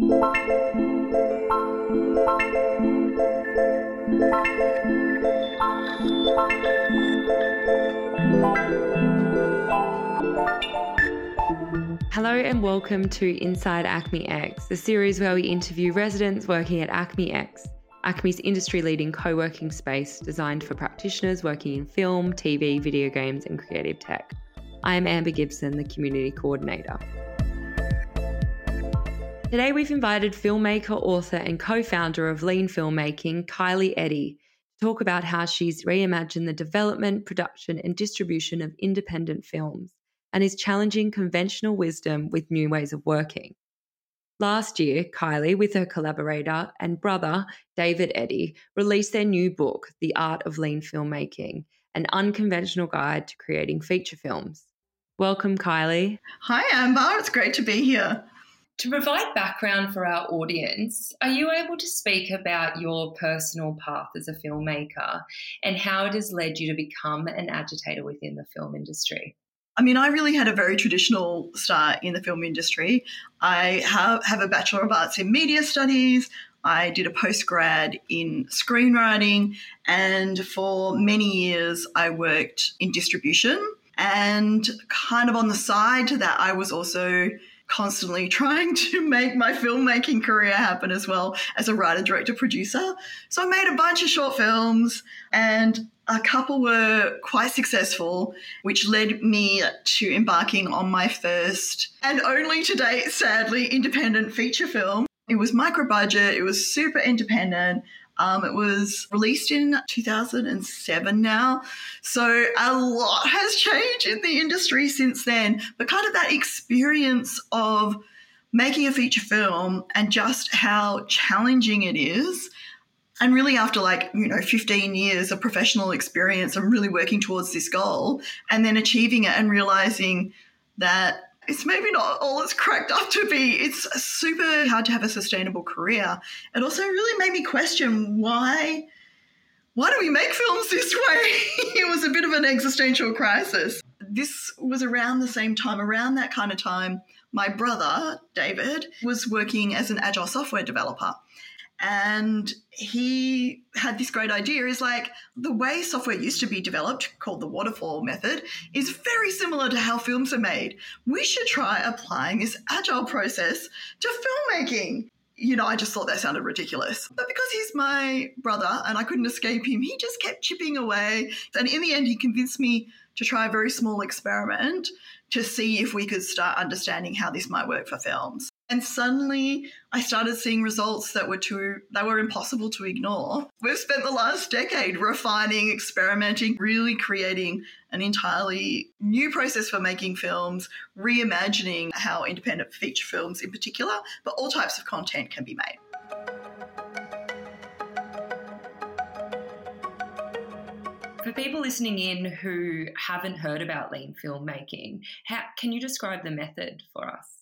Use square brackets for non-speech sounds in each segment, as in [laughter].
Hello and welcome to Inside ACMI X, the series where we interview residents working at ACMI X, ACMI's industry leading co working space designed for practitioners working in film, TV, video games, and creative tech. I am Amber Gibson, the Community Coordinator. Today we've invited filmmaker, author, and co founder of Lean Filmmaking, Kylie Eddy, to talk about how she's reimagined the development, production, and distribution of independent films and is challenging conventional wisdom with new ways of working. Last year, Kylie, with her collaborator and brother, David Eddy, released their new book, The Art of Lean Filmmaking An Unconventional Guide to Creating Feature Films. Welcome, Kylie. Hi, Amber. It's great to be here. To provide background for our audience, are you able to speak about your personal path as a filmmaker and how it has led you to become an agitator within the film industry? I mean, I really had a very traditional start in the film industry. I have, have a Bachelor of Arts in Media Studies. I did a postgrad in screenwriting. And for many years, I worked in distribution. And kind of on the side to that, I was also constantly trying to make my filmmaking career happen as well as a writer, director, producer. So I made a bunch of short films and a couple were quite successful, which led me to embarking on my first and only to date, sadly, independent feature film. It was micro budget, it was super independent. Um, it was released in 2007 now. So a lot has changed in the industry since then. But kind of that experience of making a feature film and just how challenging it is and really, after like, you know, 15 years of professional experience, I'm really working towards this goal and then achieving it and realizing that it's maybe not all it's cracked up to be. It's super hard to have a sustainable career. It also really made me question why why do we make films this way? [laughs] it was a bit of an existential crisis. This was around the same time, around that kind of time, my brother, David, was working as an agile software developer. And he had this great idea is like the way software used to be developed, called the waterfall method, is very similar to how films are made. We should try applying this agile process to filmmaking. You know, I just thought that sounded ridiculous. But because he's my brother and I couldn't escape him, he just kept chipping away. And in the end, he convinced me to try a very small experiment to see if we could start understanding how this might work for films. And suddenly I started seeing results that were too that were impossible to ignore. We've spent the last decade refining, experimenting, really creating an entirely new process for making films, reimagining how independent feature films in particular, but all types of content can be made. For people listening in who haven't heard about lean filmmaking, how can you describe the method for us?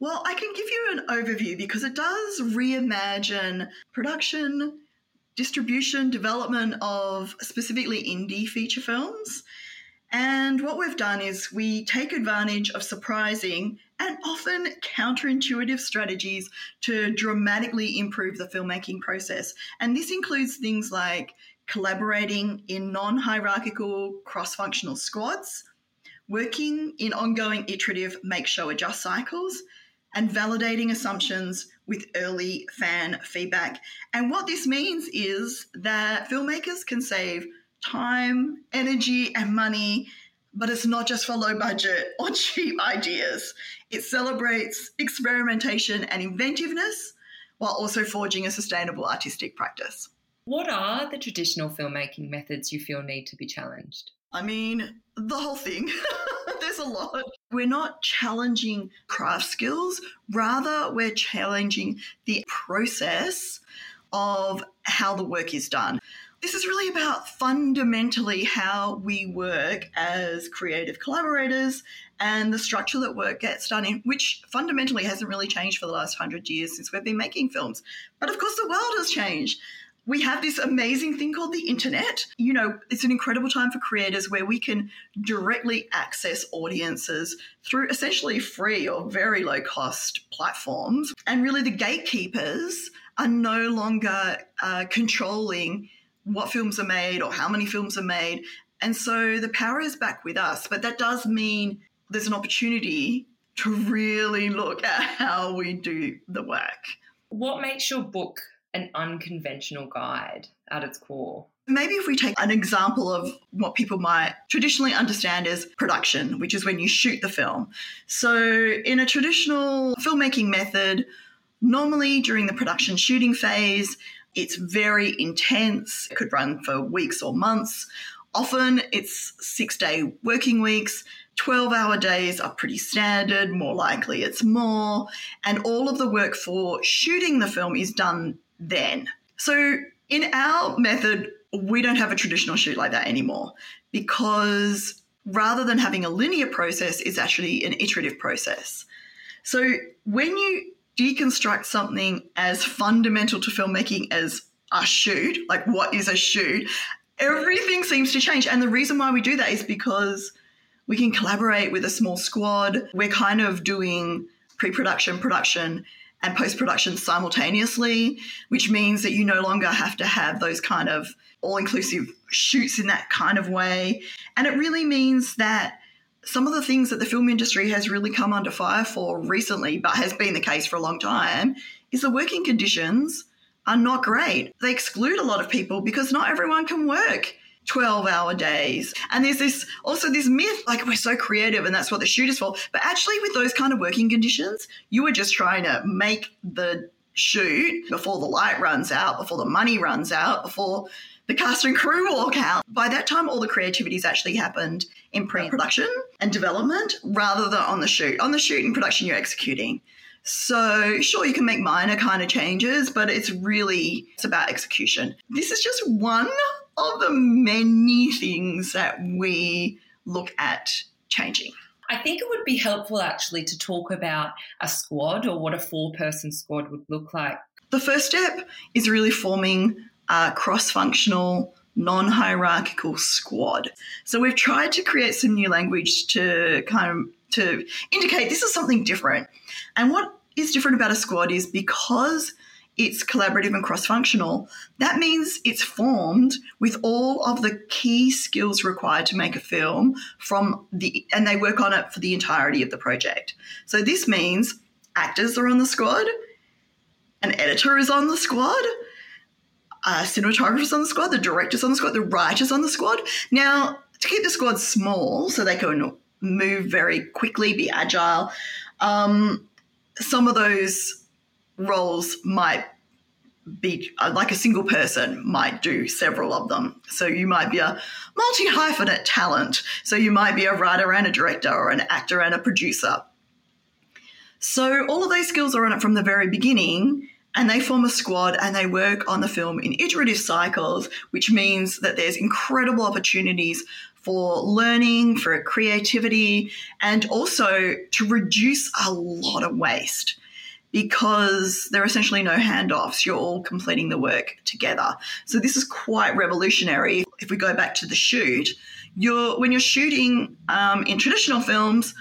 Well, I can give you an overview because it does reimagine production, distribution, development of specifically indie feature films. And what we've done is we take advantage of surprising and often counterintuitive strategies to dramatically improve the filmmaking process. And this includes things like collaborating in non hierarchical cross functional squads, working in ongoing iterative make show adjust cycles, and validating assumptions with early fan feedback. And what this means is that filmmakers can save time, energy, and money, but it's not just for low budget or [laughs] cheap ideas. It celebrates experimentation and inventiveness while also forging a sustainable artistic practice. What are the traditional filmmaking methods you feel need to be challenged? I mean, the whole thing. [laughs] There's a lot. We're not challenging craft skills, rather, we're challenging the process of how the work is done. This is really about fundamentally how we work as creative collaborators and the structure that work gets done in, which fundamentally hasn't really changed for the last hundred years since we've been making films. But of course, the world has changed. We have this amazing thing called the internet. You know, it's an incredible time for creators where we can directly access audiences through essentially free or very low cost platforms. And really, the gatekeepers are no longer uh, controlling what films are made or how many films are made. And so the power is back with us. But that does mean there's an opportunity to really look at how we do the work. What makes your book an unconventional guide at its core? Maybe if we take an example of what people might traditionally understand as production, which is when you shoot the film. So, in a traditional filmmaking method, normally during the production shooting phase, it's very intense. It could run for weeks or months. Often it's six day working weeks. 12 hour days are pretty standard, more likely it's more. And all of the work for shooting the film is done then. So in our method, we don't have a traditional shoot like that anymore because rather than having a linear process, it's actually an iterative process. So when you deconstruct something as fundamental to filmmaking as a shoot, like what is a shoot, everything seems to change. And the reason why we do that is because we can collaborate with a small squad. We're kind of doing pre production, production, and post production simultaneously, which means that you no longer have to have those kind of all inclusive shoots in that kind of way. And it really means that some of the things that the film industry has really come under fire for recently, but has been the case for a long time, is the working conditions are not great. They exclude a lot of people because not everyone can work 12 hour days. And there's this also this myth like we're so creative and that's what the shoot is for. But actually, with those kind of working conditions, you were just trying to make the shoot before the light runs out, before the money runs out, before the cast and crew walk out. By that time, all the creativity's actually happened in pre production and development rather than on the shoot. On the shoot and production, you're executing. So sure, you can make minor kind of changes, but it's really it's about execution. This is just one of the many things that we look at changing. I think it would be helpful actually to talk about a squad or what a four person squad would look like. The first step is really forming a cross functional, non hierarchical squad. So we've tried to create some new language to kind of to indicate this is something different. And what is different about a squad is because it's collaborative and cross functional, that means it's formed with all of the key skills required to make a film from the, and they work on it for the entirety of the project. So this means actors are on the squad, an editor is on the squad, a cinematographer's on the squad, the director's on the squad, the writer's on the squad. Now, to keep the squad small so they can move very quickly, be agile, um, some of those roles might be uh, like a single person might do several of them. So you might be a multi hyphenate talent. So you might be a writer and a director, or an actor and a producer. So all of those skills are on it from the very beginning, and they form a squad and they work on the film in iterative cycles, which means that there's incredible opportunities for learning, for creativity, and also to reduce a lot of waste because there are essentially no handoffs. You're all completing the work together. So this is quite revolutionary. If we go back to the shoot, you're when you're shooting um, in traditional films,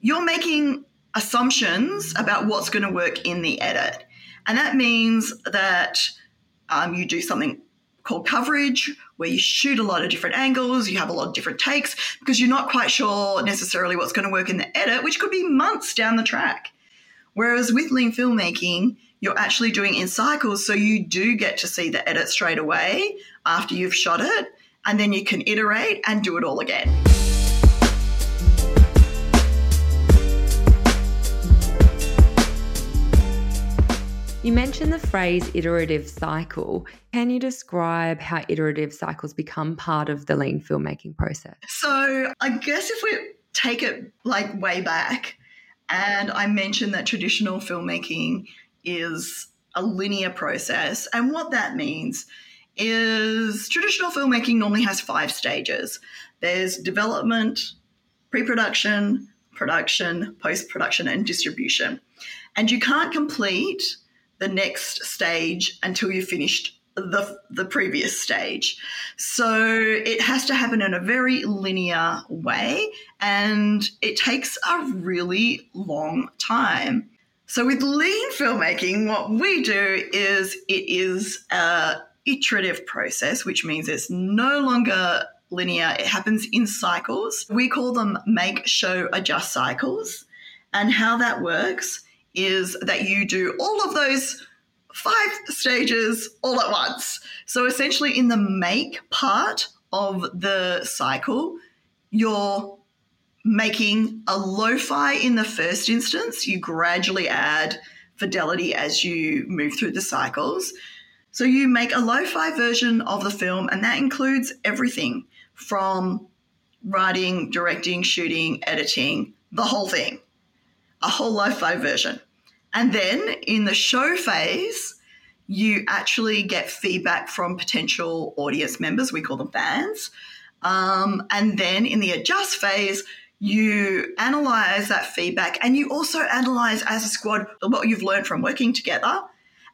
you're making assumptions about what's going to work in the edit, and that means that um, you do something called coverage where you shoot a lot of different angles, you have a lot of different takes because you're not quite sure necessarily what's going to work in the edit, which could be months down the track. Whereas with lean filmmaking, you're actually doing in cycles, so you do get to see the edit straight away after you've shot it, and then you can iterate and do it all again. You mentioned the phrase iterative cycle. Can you describe how iterative cycles become part of the lean filmmaking process? So, I guess if we take it like way back, and I mentioned that traditional filmmaking is a linear process. And what that means is traditional filmmaking normally has five stages there's development, pre production, production, post production, and distribution. And you can't complete the next stage until you've finished the, the previous stage. So it has to happen in a very linear way and it takes a really long time. So with lean filmmaking, what we do is it is a iterative process, which means it's no longer linear. It happens in cycles. We call them make, show, adjust cycles. And how that works is that you do all of those five stages all at once. So essentially, in the make part of the cycle, you're making a lo-fi in the first instance. You gradually add fidelity as you move through the cycles. So you make a lo-fi version of the film, and that includes everything from writing, directing, shooting, editing, the whole thing, a whole lo-fi version. And then in the show phase, you actually get feedback from potential audience members. We call them fans. Um, and then in the adjust phase, you analyze that feedback and you also analyze as a squad what you've learned from working together.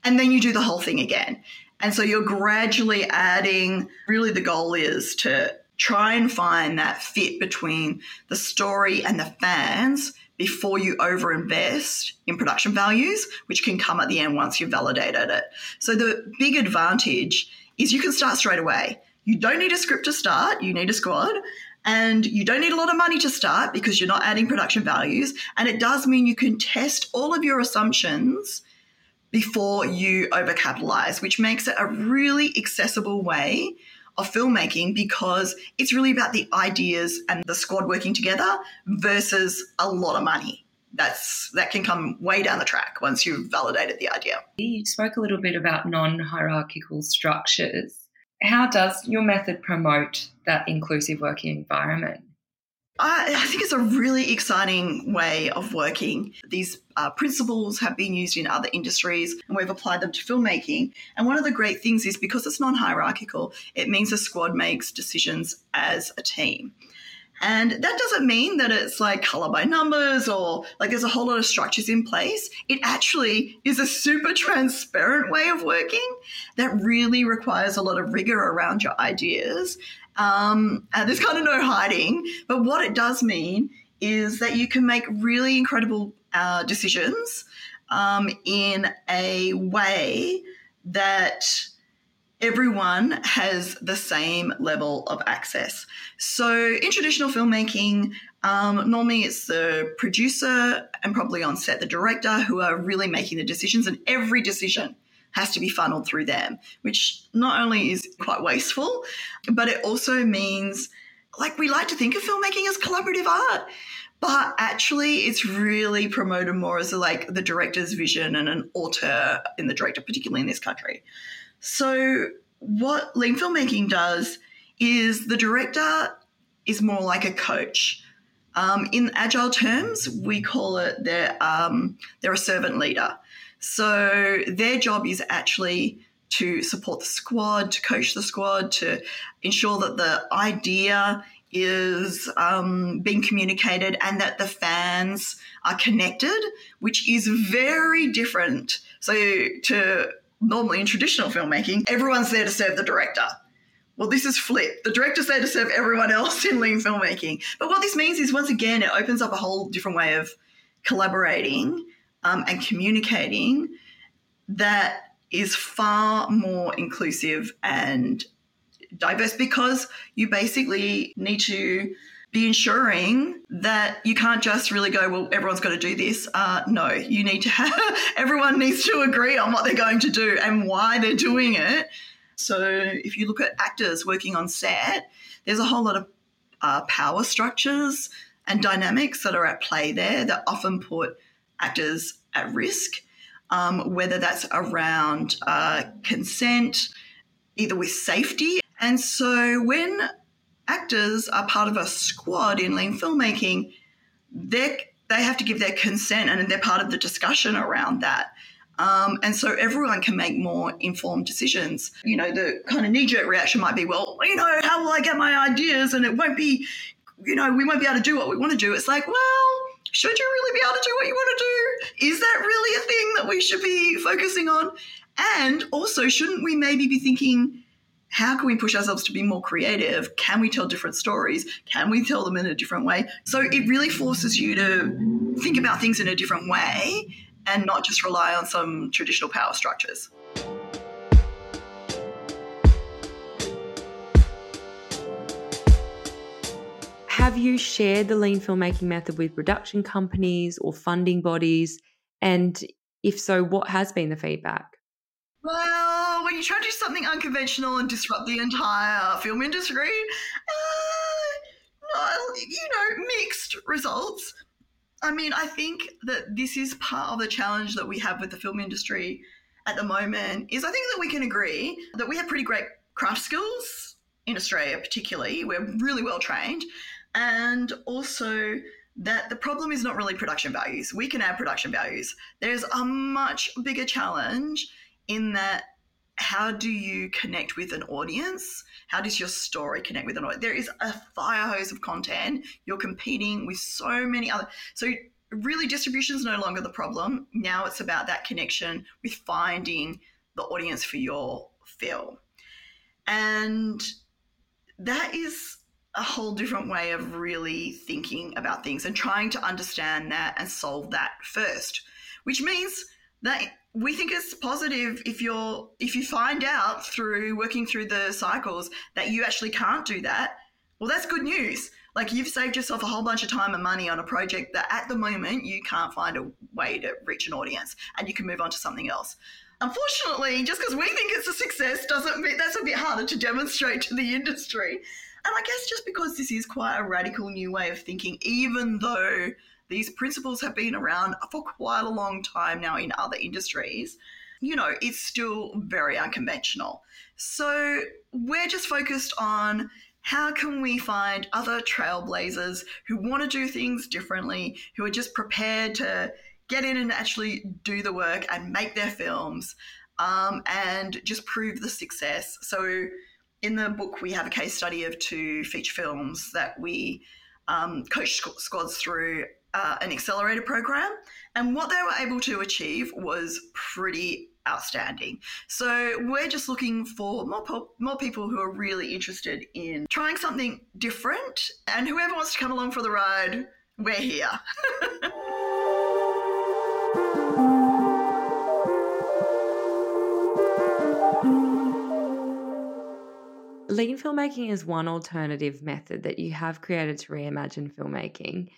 And then you do the whole thing again. And so you're gradually adding, really, the goal is to try and find that fit between the story and the fans before you overinvest in production values, which can come at the end once you've validated it. So the big advantage is you can start straight away. You don't need a script to start, you need a squad. And you don't need a lot of money to start because you're not adding production values. And it does mean you can test all of your assumptions before you overcapitalize, which makes it a really accessible way of filmmaking because it's really about the ideas and the squad working together versus a lot of money. That's that can come way down the track once you've validated the idea. You spoke a little bit about non-hierarchical structures. How does your method promote that inclusive working environment? I, I think it's a really exciting way of working. These uh, principles have been used in other industries and we've applied them to filmmaking. And one of the great things is because it's non hierarchical, it means a squad makes decisions as a team. And that doesn't mean that it's like color by numbers or like there's a whole lot of structures in place. It actually is a super transparent way of working that really requires a lot of rigor around your ideas um, and there's kind of no hiding. But what it does mean is that you can make really incredible uh, decisions um, in a way that everyone has the same level of access. So, in traditional filmmaking, um, normally it's the producer and probably on set the director who are really making the decisions, and every decision has to be funneled through them, which not only is quite wasteful, but it also means like we like to think of filmmaking as collaborative art but actually it's really promoted more as a, like the director's vision and an auteur in the director particularly in this country. So what lean filmmaking does is the director is more like a coach um, in agile terms we call it they're, um, they're a servant leader so their job is actually to support the squad, to coach the squad, to ensure that the idea is um, being communicated and that the fans are connected, which is very different. So to normally in traditional filmmaking, everyone's there to serve the director. Well, this is flip. The director's there to serve everyone else in lean filmmaking. But what this means is, once again, it opens up a whole different way of collaborating um, and communicating that is far more inclusive and diverse because you basically need to be ensuring that you can't just really go, well, everyone's got to do this. Uh, no, you need to [laughs] have, everyone needs to agree on what they're going to do and why they're doing it. So if you look at actors working on set, there's a whole lot of uh, power structures and dynamics that are at play there that often put actors at risk, um, whether that's around uh, consent, either with safety. And so when actors are part of a squad in lean filmmaking, they they have to give their consent and they're part of the discussion around that. Um, and so everyone can make more informed decisions. You know, the kind of knee jerk reaction might be, well, you know, how will I get my ideas? And it won't be, you know, we won't be able to do what we want to do. It's like, well, should you really be able to do what you want to do? Is that really a thing that we should be focusing on? And also, shouldn't we maybe be thinking, how can we push ourselves to be more creative? Can we tell different stories? Can we tell them in a different way? So it really forces you to think about things in a different way and not just rely on some traditional power structures. Have you shared the lean filmmaking method with production companies or funding bodies? And if so, what has been the feedback? Well, when you try to do something unconventional and disrupt the entire film industry, uh, you know, mixed results. I mean, I think that this is part of the challenge that we have with the film industry at the moment. Is I think that we can agree that we have pretty great craft skills in Australia, particularly. We're really well trained, and also that the problem is not really production values. We can add production values. There's a much bigger challenge in that how do you connect with an audience? How does your story connect with an audience? There is a fire hose of content. You're competing with so many other. So, really, distribution is no longer the problem. Now it's about that connection with finding the audience for your film. And that is a whole different way of really thinking about things and trying to understand that and solve that first, which means that we think it's positive if you're if you find out through working through the cycles that you actually can't do that. Well that's good news. Like you've saved yourself a whole bunch of time and money on a project that at the moment you can't find a way to reach an audience and you can move on to something else. Unfortunately just because we think it's a success doesn't mean that's a bit harder to demonstrate to the industry. And i guess just because this is quite a radical new way of thinking even though these principles have been around for quite a long time now in other industries. You know, it's still very unconventional. So we're just focused on how can we find other trailblazers who want to do things differently, who are just prepared to get in and actually do the work and make their films um, and just prove the success. So, in the book, we have a case study of two feature films that we um, coach squads through uh, an accelerator program. And what they were able to achieve was pretty outstanding. So we're just looking for more po- more people who are really interested in trying something different, and whoever wants to come along for the ride, we're here. [laughs] Lean filmmaking is one alternative method that you have created to reimagine filmmaking.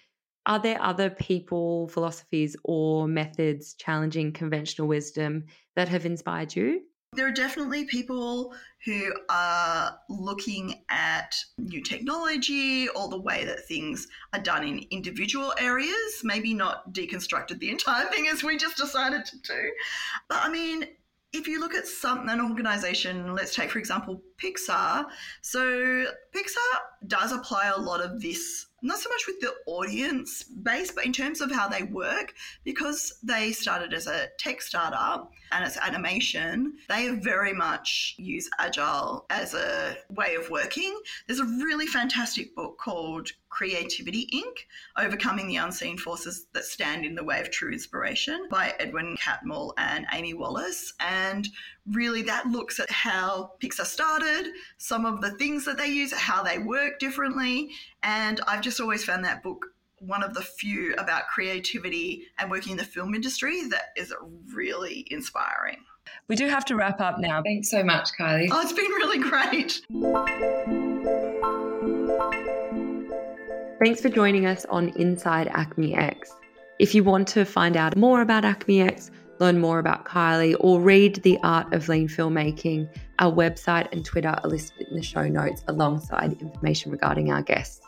Are there other people, philosophies, or methods challenging conventional wisdom that have inspired you? There are definitely people who are looking at new technology or the way that things are done in individual areas, maybe not deconstructed the entire thing as we just decided to do. But I mean, if you look at some an organization, let's take for example Pixar. So Pixar does apply a lot of this not so much with the audience base, but in terms of how they work, because they started as a tech startup and it's animation, they very much use agile as a way of working. There's a really fantastic book called Creativity Inc. Overcoming the Unseen Forces That Stand in the Way of True Inspiration by Edwin Catmull and Amy Wallace. And really, that looks at how Pixar started, some of the things that they use, how they work differently. And I've just always found that book one of the few about creativity and working in the film industry that is really inspiring. We do have to wrap up now. Thanks so much, Kylie. Oh, it's been really great. Thanks for joining us on Inside ACMI X. If you want to find out more about ACMI X, learn more about Kylie, or read The Art of Lean Filmmaking, our website and Twitter are listed in the show notes alongside information regarding our guests.